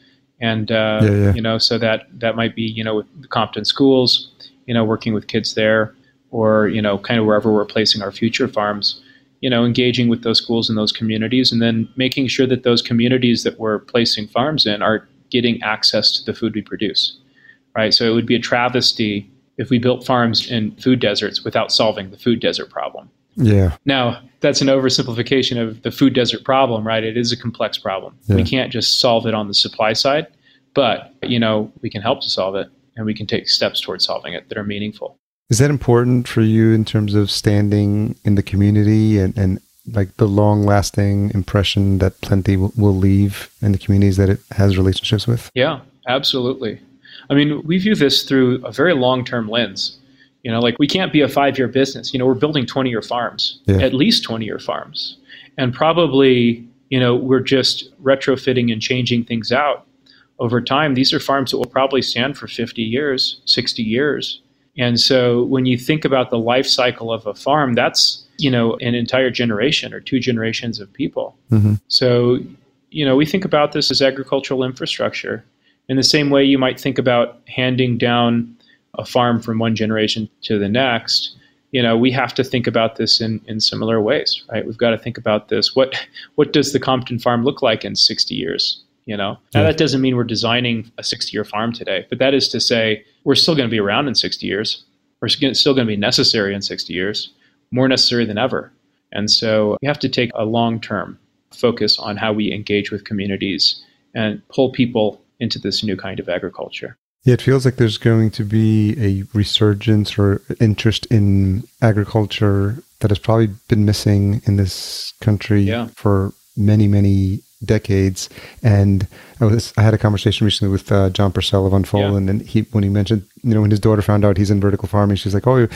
and uh, yeah, yeah. you know, so that that might be you know with the Compton schools, you know, working with kids there, or you know, kind of wherever we're placing our future farms, you know, engaging with those schools and those communities, and then making sure that those communities that we're placing farms in are getting access to the food we produce, right? So it would be a travesty if we built farms in food deserts without solving the food desert problem. Yeah. Now, that's an oversimplification of the food desert problem, right? It is a complex problem. Yeah. We can't just solve it on the supply side, but, you know, we can help to solve it and we can take steps towards solving it that are meaningful. Is that important for you in terms of standing in the community and, and like the long lasting impression that Plenty will, will leave in the communities that it has relationships with? Yeah, absolutely. I mean, we view this through a very long term lens. You know, like we can't be a five year business. You know, we're building 20 year farms, yeah. at least 20 year farms. And probably, you know, we're just retrofitting and changing things out over time. These are farms that will probably stand for 50 years, 60 years. And so when you think about the life cycle of a farm, that's, you know, an entire generation or two generations of people. Mm-hmm. So, you know, we think about this as agricultural infrastructure. In the same way you might think about handing down a farm from one generation to the next, you know, we have to think about this in, in similar ways, right? We've got to think about this. What what does the Compton farm look like in 60 years? You know, now that doesn't mean we're designing a 60 year farm today, but that is to say we're still going to be around in 60 years. We're still going to be necessary in 60 years, more necessary than ever. And so we have to take a long term focus on how we engage with communities and pull people into this new kind of agriculture. Yeah, it feels like there's going to be a resurgence or interest in agriculture that has probably been missing in this country yeah. for many, many decades. And I was I had a conversation recently with uh, John Purcell of Unfold, yeah. and he when he mentioned you know when his daughter found out he's in vertical farming, she's like, "Oh,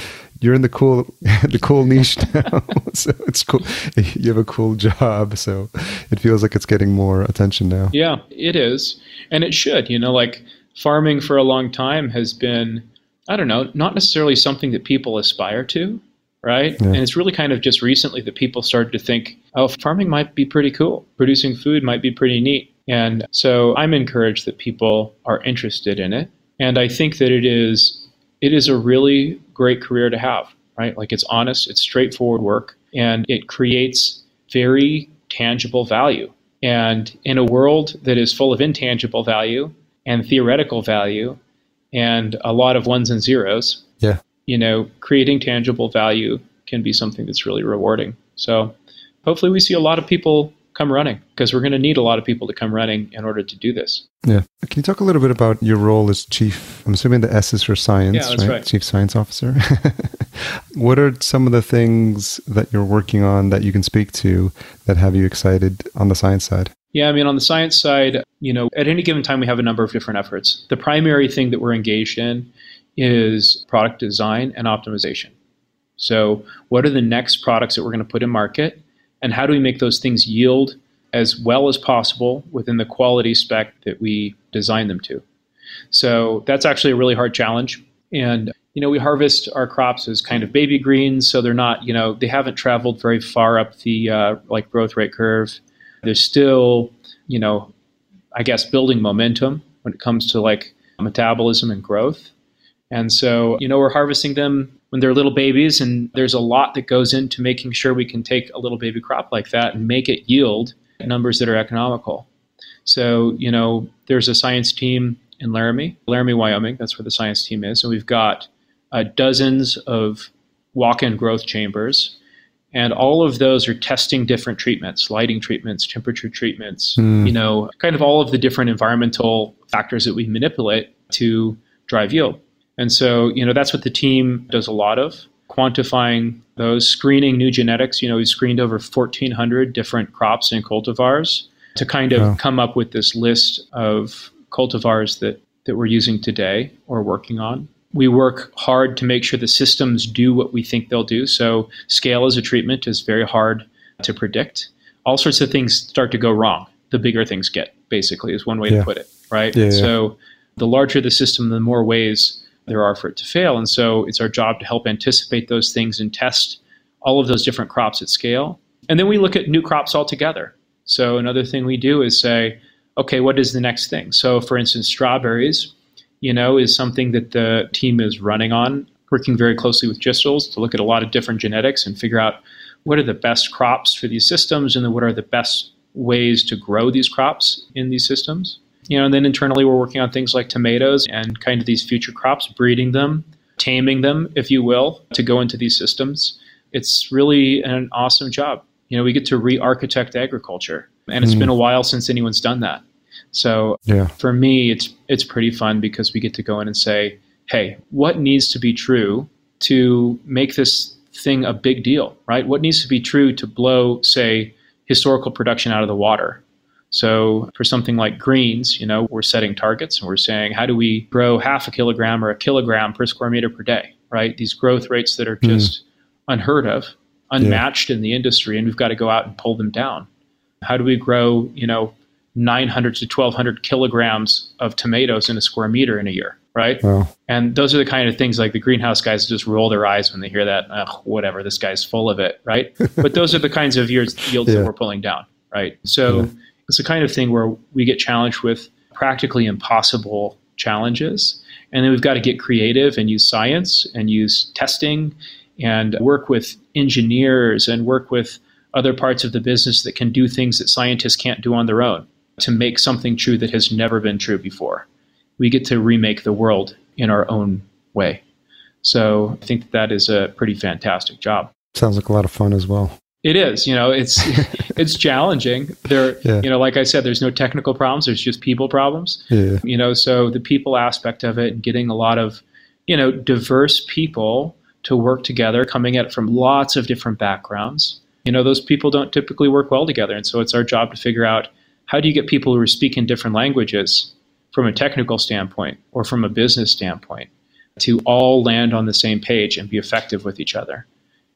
you're in the cool the cool niche now, so it's cool. You have a cool job, so it feels like it's getting more attention now." Yeah, it is, and it should. You know, like farming for a long time has been. I don't know, not necessarily something that people aspire to, right? Yeah. And it's really kind of just recently that people started to think, oh, farming might be pretty cool. Producing food might be pretty neat. And so I'm encouraged that people are interested in it. And I think that it is it is a really great career to have, right? Like it's honest, it's straightforward work, and it creates very tangible value. And in a world that is full of intangible value and theoretical value and a lot of ones and zeros, yeah you know, creating tangible value can be something that's really rewarding. So hopefully we see a lot of people come running because we're going to need a lot of people to come running in order to do this. Yeah. Can you talk a little bit about your role as chief? I'm assuming the S is for science, yeah, right? right? Chief science officer. what are some of the things that you're working on that you can speak to that have you excited on the science side? Yeah, I mean, on the science side, you know, at any given time, we have a number of different efforts. The primary thing that we're engaged in is product design and optimization. So, what are the next products that we're going to put in market, and how do we make those things yield as well as possible within the quality spec that we design them to? So, that's actually a really hard challenge. And you know, we harvest our crops as kind of baby greens, so they're not, you know, they haven't traveled very far up the uh, like growth rate curve. They're still, you know, I guess building momentum when it comes to like metabolism and growth. And so, you know, we're harvesting them when they're little babies, and there's a lot that goes into making sure we can take a little baby crop like that and make it yield numbers that are economical. So, you know, there's a science team in Laramie, Laramie, Wyoming. That's where the science team is. And we've got uh, dozens of walk in growth chambers. And all of those are testing different treatments, lighting treatments, temperature treatments, mm. you know, kind of all of the different environmental factors that we manipulate to drive yield. And so, you know, that's what the team does a lot of quantifying those, screening new genetics. You know, we screened over 1,400 different crops and cultivars to kind of come up with this list of cultivars that, that we're using today or working on. We work hard to make sure the systems do what we think they'll do. So, scale as a treatment is very hard to predict. All sorts of things start to go wrong. The bigger things get, basically, is one way yeah. to put it, right? Yeah, yeah. So, the larger the system, the more ways there are for it to fail. And so it's our job to help anticipate those things and test all of those different crops at scale. And then we look at new crops altogether. So another thing we do is say, okay, what is the next thing? So for instance, strawberries, you know, is something that the team is running on, working very closely with Driscoll's to look at a lot of different genetics and figure out what are the best crops for these systems and then what are the best ways to grow these crops in these systems you know, and then internally we're working on things like tomatoes and kind of these future crops, breeding them, taming them, if you will, to go into these systems. It's really an awesome job. You know, we get to re-architect agriculture, and it's mm. been a while since anyone's done that. So yeah. for me, it's it's pretty fun because we get to go in and say, hey, what needs to be true to make this thing a big deal, right? What needs to be true to blow, say, historical production out of the water? So for something like greens, you know, we're setting targets and we're saying, how do we grow half a kilogram or a kilogram per square meter per day, right? These growth rates that are hmm. just mm. unheard of, unmatched yeah. in the industry, and we've got to go out and pull them down. How do we grow, you know, 900 to 1200 kilograms of tomatoes in a square meter in a year, right? Wow. And those are the kind of things like the greenhouse guys just roll their eyes when they hear that, oh, whatever, this guy's full of it, right? but those are the kinds of yields, yields yeah. that we're pulling down, right? So, yeah it's the kind of thing where we get challenged with practically impossible challenges. And then we've got to get creative and use science and use testing and work with engineers and work with other parts of the business that can do things that scientists can't do on their own to make something true that has never been true before. We get to remake the world in our own way. So I think that, that is a pretty fantastic job. Sounds like a lot of fun as well. It is, you know, it's it's challenging. There, yeah. you know, like I said, there's no technical problems. There's just people problems. Yeah. You know, so the people aspect of it and getting a lot of, you know, diverse people to work together, coming at it from lots of different backgrounds. You know, those people don't typically work well together, and so it's our job to figure out how do you get people who are speaking different languages from a technical standpoint or from a business standpoint to all land on the same page and be effective with each other.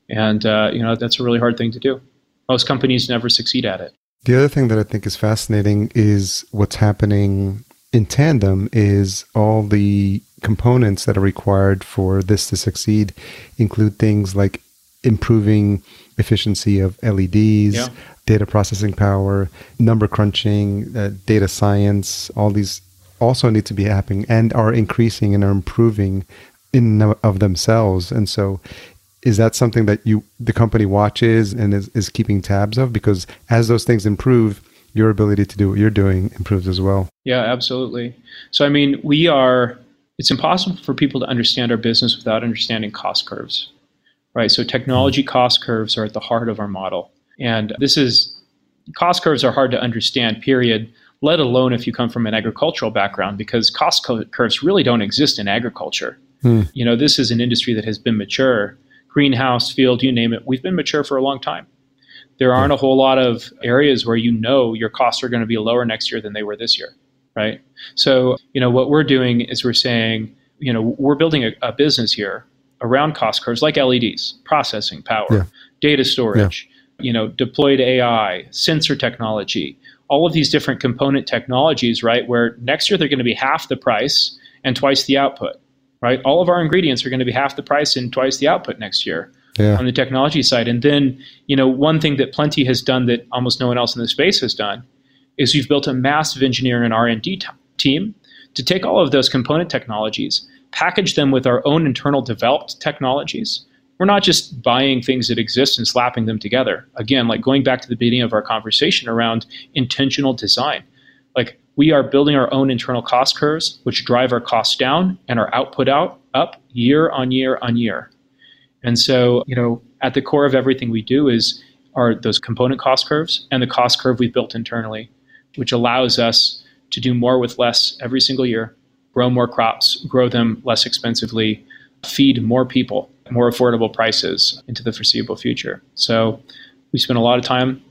And, uh, you know, that's a really hard thing to do. Most companies never succeed at it. The other thing that I think is fascinating is what's happening in tandem is all the components that are required for this to succeed include things like improving efficiency of LEDs, yeah. Data processing power, number crunching, uh, data science, all these also need to be happening and are increasing and are improving in of themselves. And so is that something that you the company watches and is, is keeping tabs of? Because as those things improve your ability to do what you're doing improves as well. Yeah absolutely. So i mean we are it's impossible for people to understand our business without understanding cost curves right? So technology mm-hmm. cost curves are at the heart of our model and this is cost curves are hard to understand period let alone if you come from an agricultural background because cost curves really don't exist in agriculture hmm. you know this is an industry that has been mature greenhouse, field, you name it, we've been mature for a long time. There aren't a whole lot of areas where you know your costs are going to be lower next year than they were this year, right? So, you know, what we're doing is we're saying, you know, we're building a, a business here around cost curves like LEDs, processing power, yeah. data storage, yeah. You know, deployed AI, sensor technology, all of these different component technologies, right? Where next year they're going to be half the price and twice the output right? All of our ingredients are going to be half the price and twice the output next year yeah. on the technology side. And then, you know, one thing that Plenty has done that almost no one else in the space has done is we've built a massive engineering and R&D t- team to take all of those component technologies, package them with our own internal developed technologies. We're not just buying things that exist and slapping them together. Again, like going back to the beginning of our conversation around intentional design. Like we are building our own internal cost curves, which drive our costs down and our output out up year on year on year. And so, you know, at the core of everything we do is are those component cost curves and the cost curve we've built internally, which allows us to do more with less every single year, grow more crops, grow them less expensively, feed more people, more affordable prices into the foreseeable future. So we spend a lot of time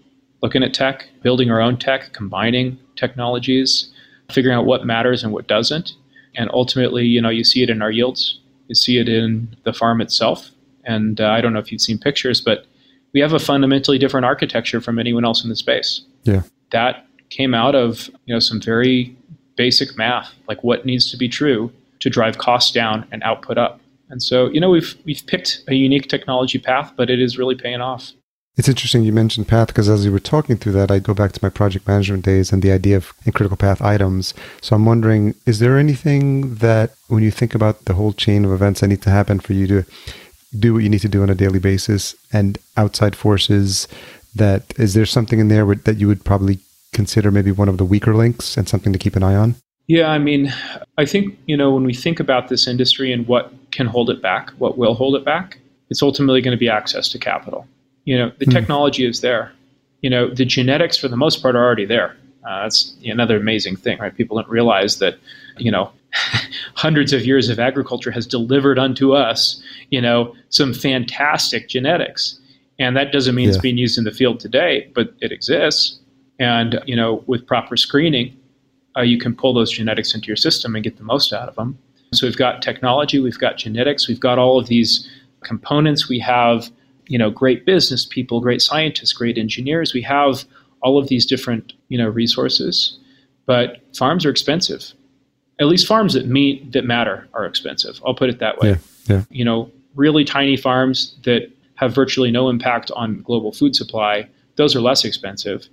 looking at tech, building our own tech, combining technologies, figuring out what matters and what doesn't. And ultimately, you know, you see it in our yields, you see it in the farm itself. And uh, I don't know if you've seen pictures, but we have a fundamentally different architecture from anyone else in the space. Yeah. That came out of, you know, some very basic math, like what needs to be true to drive costs down and output up. And so, you know, we've we've picked a unique technology path, but it is really paying off. It's interesting you mentioned path because as you were talking through that, I go back to my project management days and the idea of critical path items. So I'm wondering, is there anything that when you think about the whole chain of events that need to happen for you to do what you need to do on a daily basis and outside forces that is there something in there that you would probably consider maybe one of the weaker links and something to keep an eye on? Yeah, I mean, I think, you know, when we think about this industry and what can hold it back, what will hold it back, it's ultimately going to be access to capital. You know, the hmm. technology is there. You know, the genetics for the most part are already there. Uh, that's another amazing thing, right? People don't realize that, you know, hundreds of years of agriculture has delivered unto us, you know, some fantastic genetics. And that doesn't mean yeah. it's being used in the field today, but it exists. And, you know, with proper screening, uh, you can pull those genetics into your system and get the most out of them. So we've got technology, we've got genetics, we've got all of these components. We have you know great business people, great scientists, great engineers. We have all of these different you know resources, but farms are expensive. At least farms that meet that matter are expensive. I'll put it that way. Yeah, yeah. You know, really tiny farms that have virtually no impact on global food supply, those are less expensive.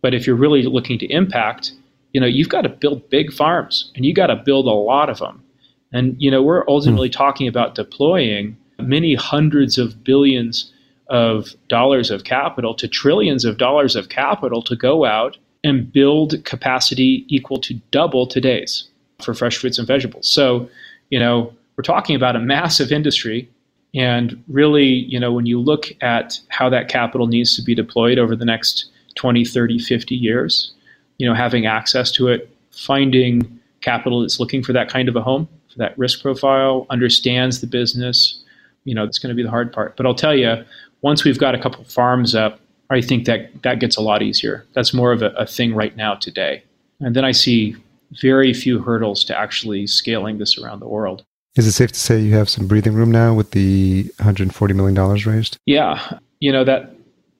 But if you're really looking to impact, you know, you've got to build big farms and you got to build a lot of them. And you know, we're ultimately mm. talking about deploying many hundreds of billions of dollars of capital to trillions of dollars of capital to go out and build capacity equal to double today's for fresh fruits and vegetables. So, you know, we're talking about a massive industry. And really, you know, when you look at how that capital needs to be deployed over the next 20, 30, 50 years, you know, having access to it, finding capital that's looking for that kind of a home, that risk profile, understands the business, you know, it's going to be the hard part. But I'll tell you, once we've got a couple farms up, I think that that gets a lot easier. That's more of a, a thing right now today. And then I see very few hurdles to actually scaling this around the world. Is it safe to say you have some breathing room now with the $140 million raised? Yeah. You know, that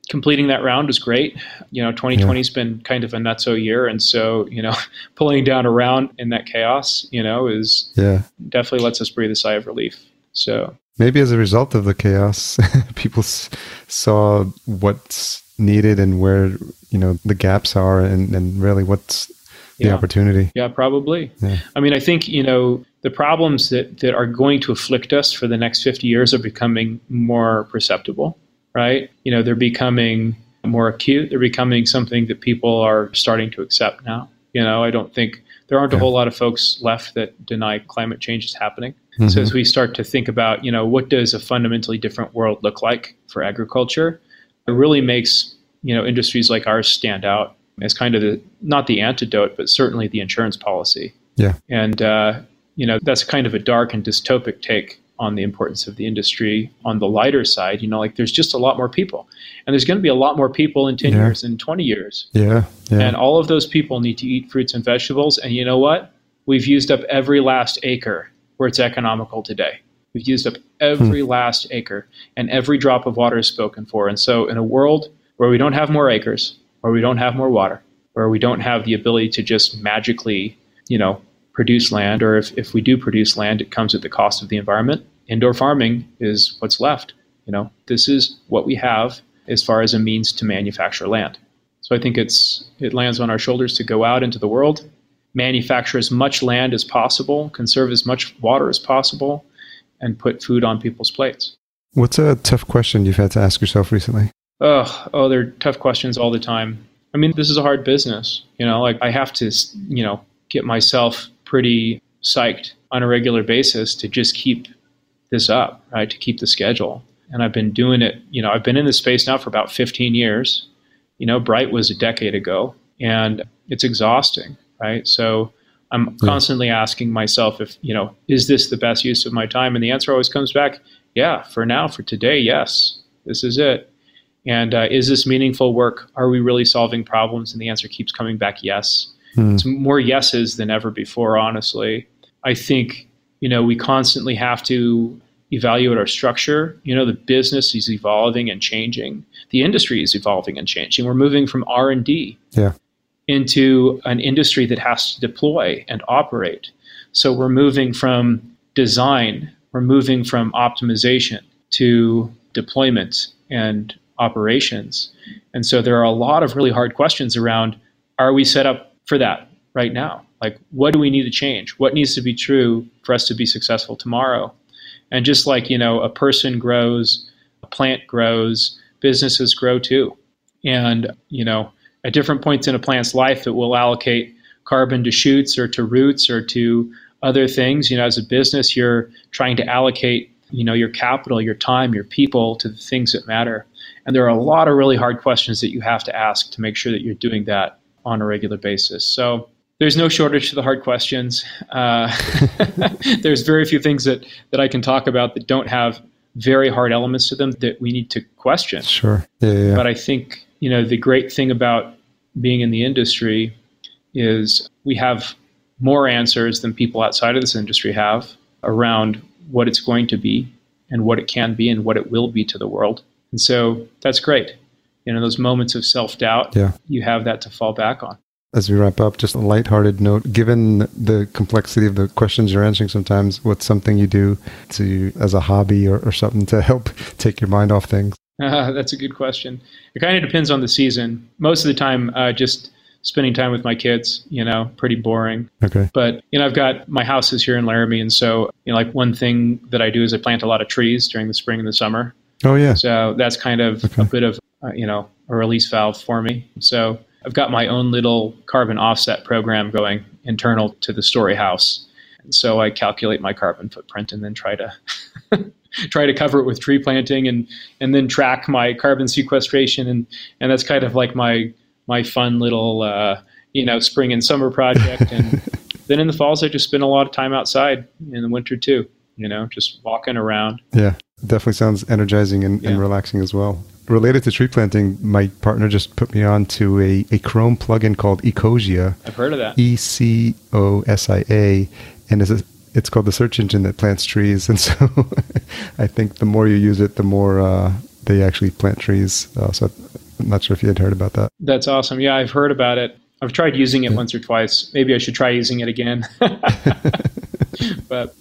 completing that round was great. You know, 2020 has been kind of a nutso year. And so, you know, pulling down a round in that chaos, you know, is yeah definitely lets us breathe a sigh of relief. So maybe as a result of the chaos, people s- saw what's needed and where, you know, the gaps are and, and really what's the yeah. opportunity. Yeah, probably. Yeah. I mean, I think, you know, the problems that, that are going to afflict us for the next 50 years are becoming more perceptible, right? You know, they're becoming more acute. They're becoming something that people are starting to accept now. You know, I don't think there aren't a whole lot of folks left that deny climate change is happening. So Mhm. as we start to think about, you know, what does a fundamentally different world look like for agriculture, it really makes, you know, industries like ours stand out as kind of the, not the antidote, but certainly the insurance policy. Yeah. And, uh, you know, that's kind of a dark and dystopic take on the importance of the industry. On the lighter side, you know, like there's just a lot more people. And there's going to be a lot more people in 10 Yeah. years and 20 years. Yeah. Yeah. And all of those people need to eat fruits and vegetables. And you know what? We've used up every last acre where it's economical today. We've used up every hmm. last acre, and every drop of water is spoken for. And so, in a world where we don't have more acres, where we don't have more water, where we don't have the ability to just magically, you know, produce land, or if, if we do produce land, it comes at the cost of the environment. Indoor farming is what's left. You know, this is what we have as far as a means to manufacture land. So I think it's it lands on our shoulders to go out into the world, manufacture as much land as possible, conserve as much water as possible, and put food on people's plates. What's a tough question you've had to ask yourself recently? Oh, oh, they're tough questions all the time. I mean, this is a hard business. You know, like I have to, you know, get myself pretty psyched on a regular basis to just keep this up, right? To keep the schedule. And I've been doing it, you know, I've been in this space now for about 15 years. You know, Bright was a decade ago, and it's exhausting, right? So I'm Yeah. constantly asking myself if, you know, is this the best use of my time? And the answer always comes back, yeah, for now, for today, yes, this is it. And uh, is this meaningful work? Are we really solving problems? And the answer keeps coming back yes. Hmm. It's more yeses than ever before, honestly. I think, you know, we constantly have to evaluate our structure. You know, the business is evolving and changing. The industry is evolving and changing. We're moving from R&D Yeah. into an industry that has to deploy and operate. So we're moving from design, we're moving from optimization to deployment and operations. And so there are a lot of really hard questions around are we set up for that right now? Like, what do we need to change? What needs to be true for us to be successful tomorrow? And just like, you know, a person grows, a plant grows, businesses grow too. And, you know, at different points in a plant's life, it will allocate carbon to shoots or to roots or to other things. You know, as a business, you're trying to allocate, you know, your capital, your time, your people to the things that matter. And there are a lot of really hard questions that you have to ask to make sure that you're doing that on a regular basis. So there's no shortage to the hard questions. Uh, there's very few things that, that I can talk about that don't have very hard elements to them that we need to question. Sure. Yeah. yeah, yeah. But I think you know the great thing about being in the industry is we have more answers than people outside of this industry have around what it's going to be and what it can be and what it will be to the world. And so that's great. You know, those moments of self doubt, Yeah. you have that to fall back on. As we wrap up, just a lighthearted note. Given the complexity of the questions you're answering, sometimes what's something you do to as a hobby or, or something to help take your mind off things? Uh, that's a good question. It kind of depends on the season. Most of the time, uh, just spending time with my kids, you know, pretty boring. Okay. But, you know, I've got my house is here in Laramie. And so, you know, like one thing that I do is I plant a lot of trees during the spring and the summer. Oh, yeah. So that's kind of Okay. a bit of, uh, you know, a release valve for me. So I've got my own little carbon offset program going internal to the Storey house. And so I calculate my carbon footprint and then try to try to cover it with tree planting and and then track my carbon sequestration and and that's kind of like my my fun little uh, you know spring and summer project and then in the falls I just spend a lot of time outside in the winter too you know just walking around Yeah. Definitely sounds energizing and, and relaxing as well. Related to tree planting, my partner just put me on to a, a Chrome plugin called Ecosia. I've heard of that E C O S I A, and it's, a, it's called the search engine that plants trees. And so I think the more you use it, the more uh, they actually plant trees. Uh, so I'm not sure if you had heard about that. That's awesome. Yeah, I've heard about it. I've tried using it once or twice. Maybe I should try using it again. but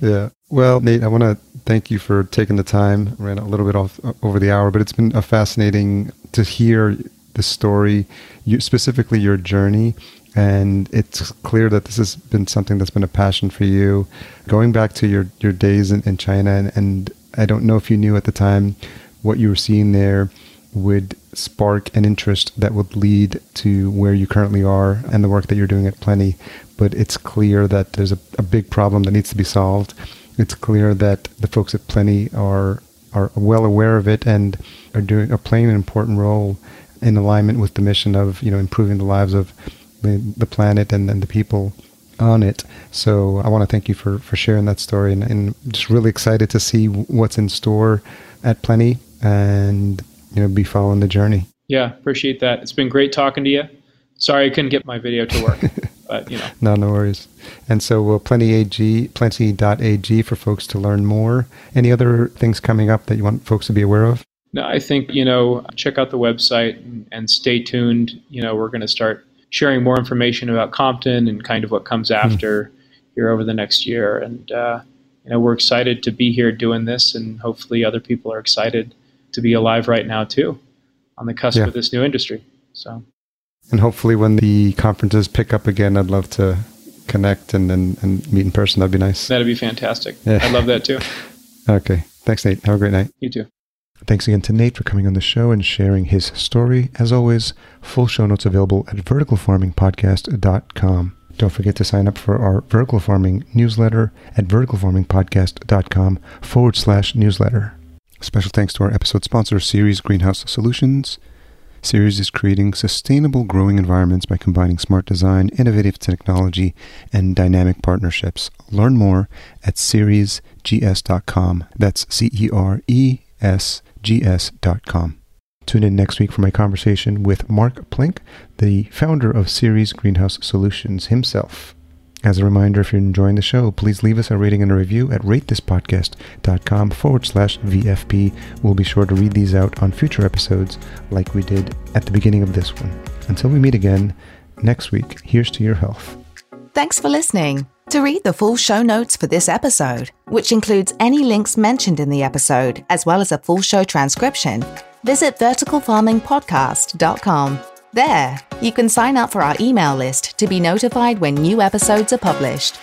Yeah. Well, Nate, I want to thank you for taking the time. Ran a little bit off uh, over the hour, but it's been a fascinating to hear the story, you, specifically your journey. And it's clear that this has been something that's been a passion for you. Going back to your, your days in, in China, and, and I don't know if you knew at the time what you were seeing there would spark an interest that would lead to where you currently are and the work that you're doing at Plenty. But it's clear that there's a, a big problem that needs to be solved. It's clear that the folks at Plenty are are well aware of it and are doing are playing an important role in alignment with the mission of you know improving the lives of the, the planet and, and the people on it. So I want to thank you for, for sharing that story and, and just really excited to see what's in store at Plenty and you know be following the journey. yeah, appreciate that. It's been great talking to you. Sorry I couldn't get my video to work, but you know, No, no worries. And so uh, plenty ag plenty.ag for folks to learn more. Any other things coming up that you want folks to be aware of? no, I think you know, check out the website and, and stay tuned. You know, we're going to start sharing more information about Compton and kind of what comes after here over the next year. And uh, you know, we're excited to be here doing this, and hopefully, other people are excited to be alive right now too, on the cusp Yeah. of this new industry. So. And hopefully when the conferences pick up again, I'd love to connect and, and, and meet in person. That'd be nice. That'd be fantastic. Yeah. I love that too. Okay. Thanks, Nate. Have a great night. You too. Thanks again to Nate for coming on the show and sharing his story. As always, full show notes available at verticalfarmingpodcast.com. Don't forget to sign up for our vertical farming newsletter at verticalfarmingpodcast.com forward slash newsletter. Special thanks to our episode sponsor, Ceres Greenhouse Solutions. Ceres is creating sustainable growing environments by combining smart design, innovative technology, and dynamic partnerships. Learn more at ceresgs.com. That's C E R E S G S.com. Tune in next week for my conversation with Marc Plinke, the founder of Ceres Greenhouse Solutions himself. As a reminder, if you're enjoying the show, please leave us a rating and a review at ratethispodcast.com forward slash VFP. We'll be sure to read these out on future episodes like we did at the beginning of this one. Until we meet again next week, here's to your health. Thanks for listening. To read the full show notes for this episode, which includes any links mentioned in the episode, as well as a full show transcription, visit verticalfarmingpodcast.com. There, you can sign up for our email list to be notified when new episodes are published.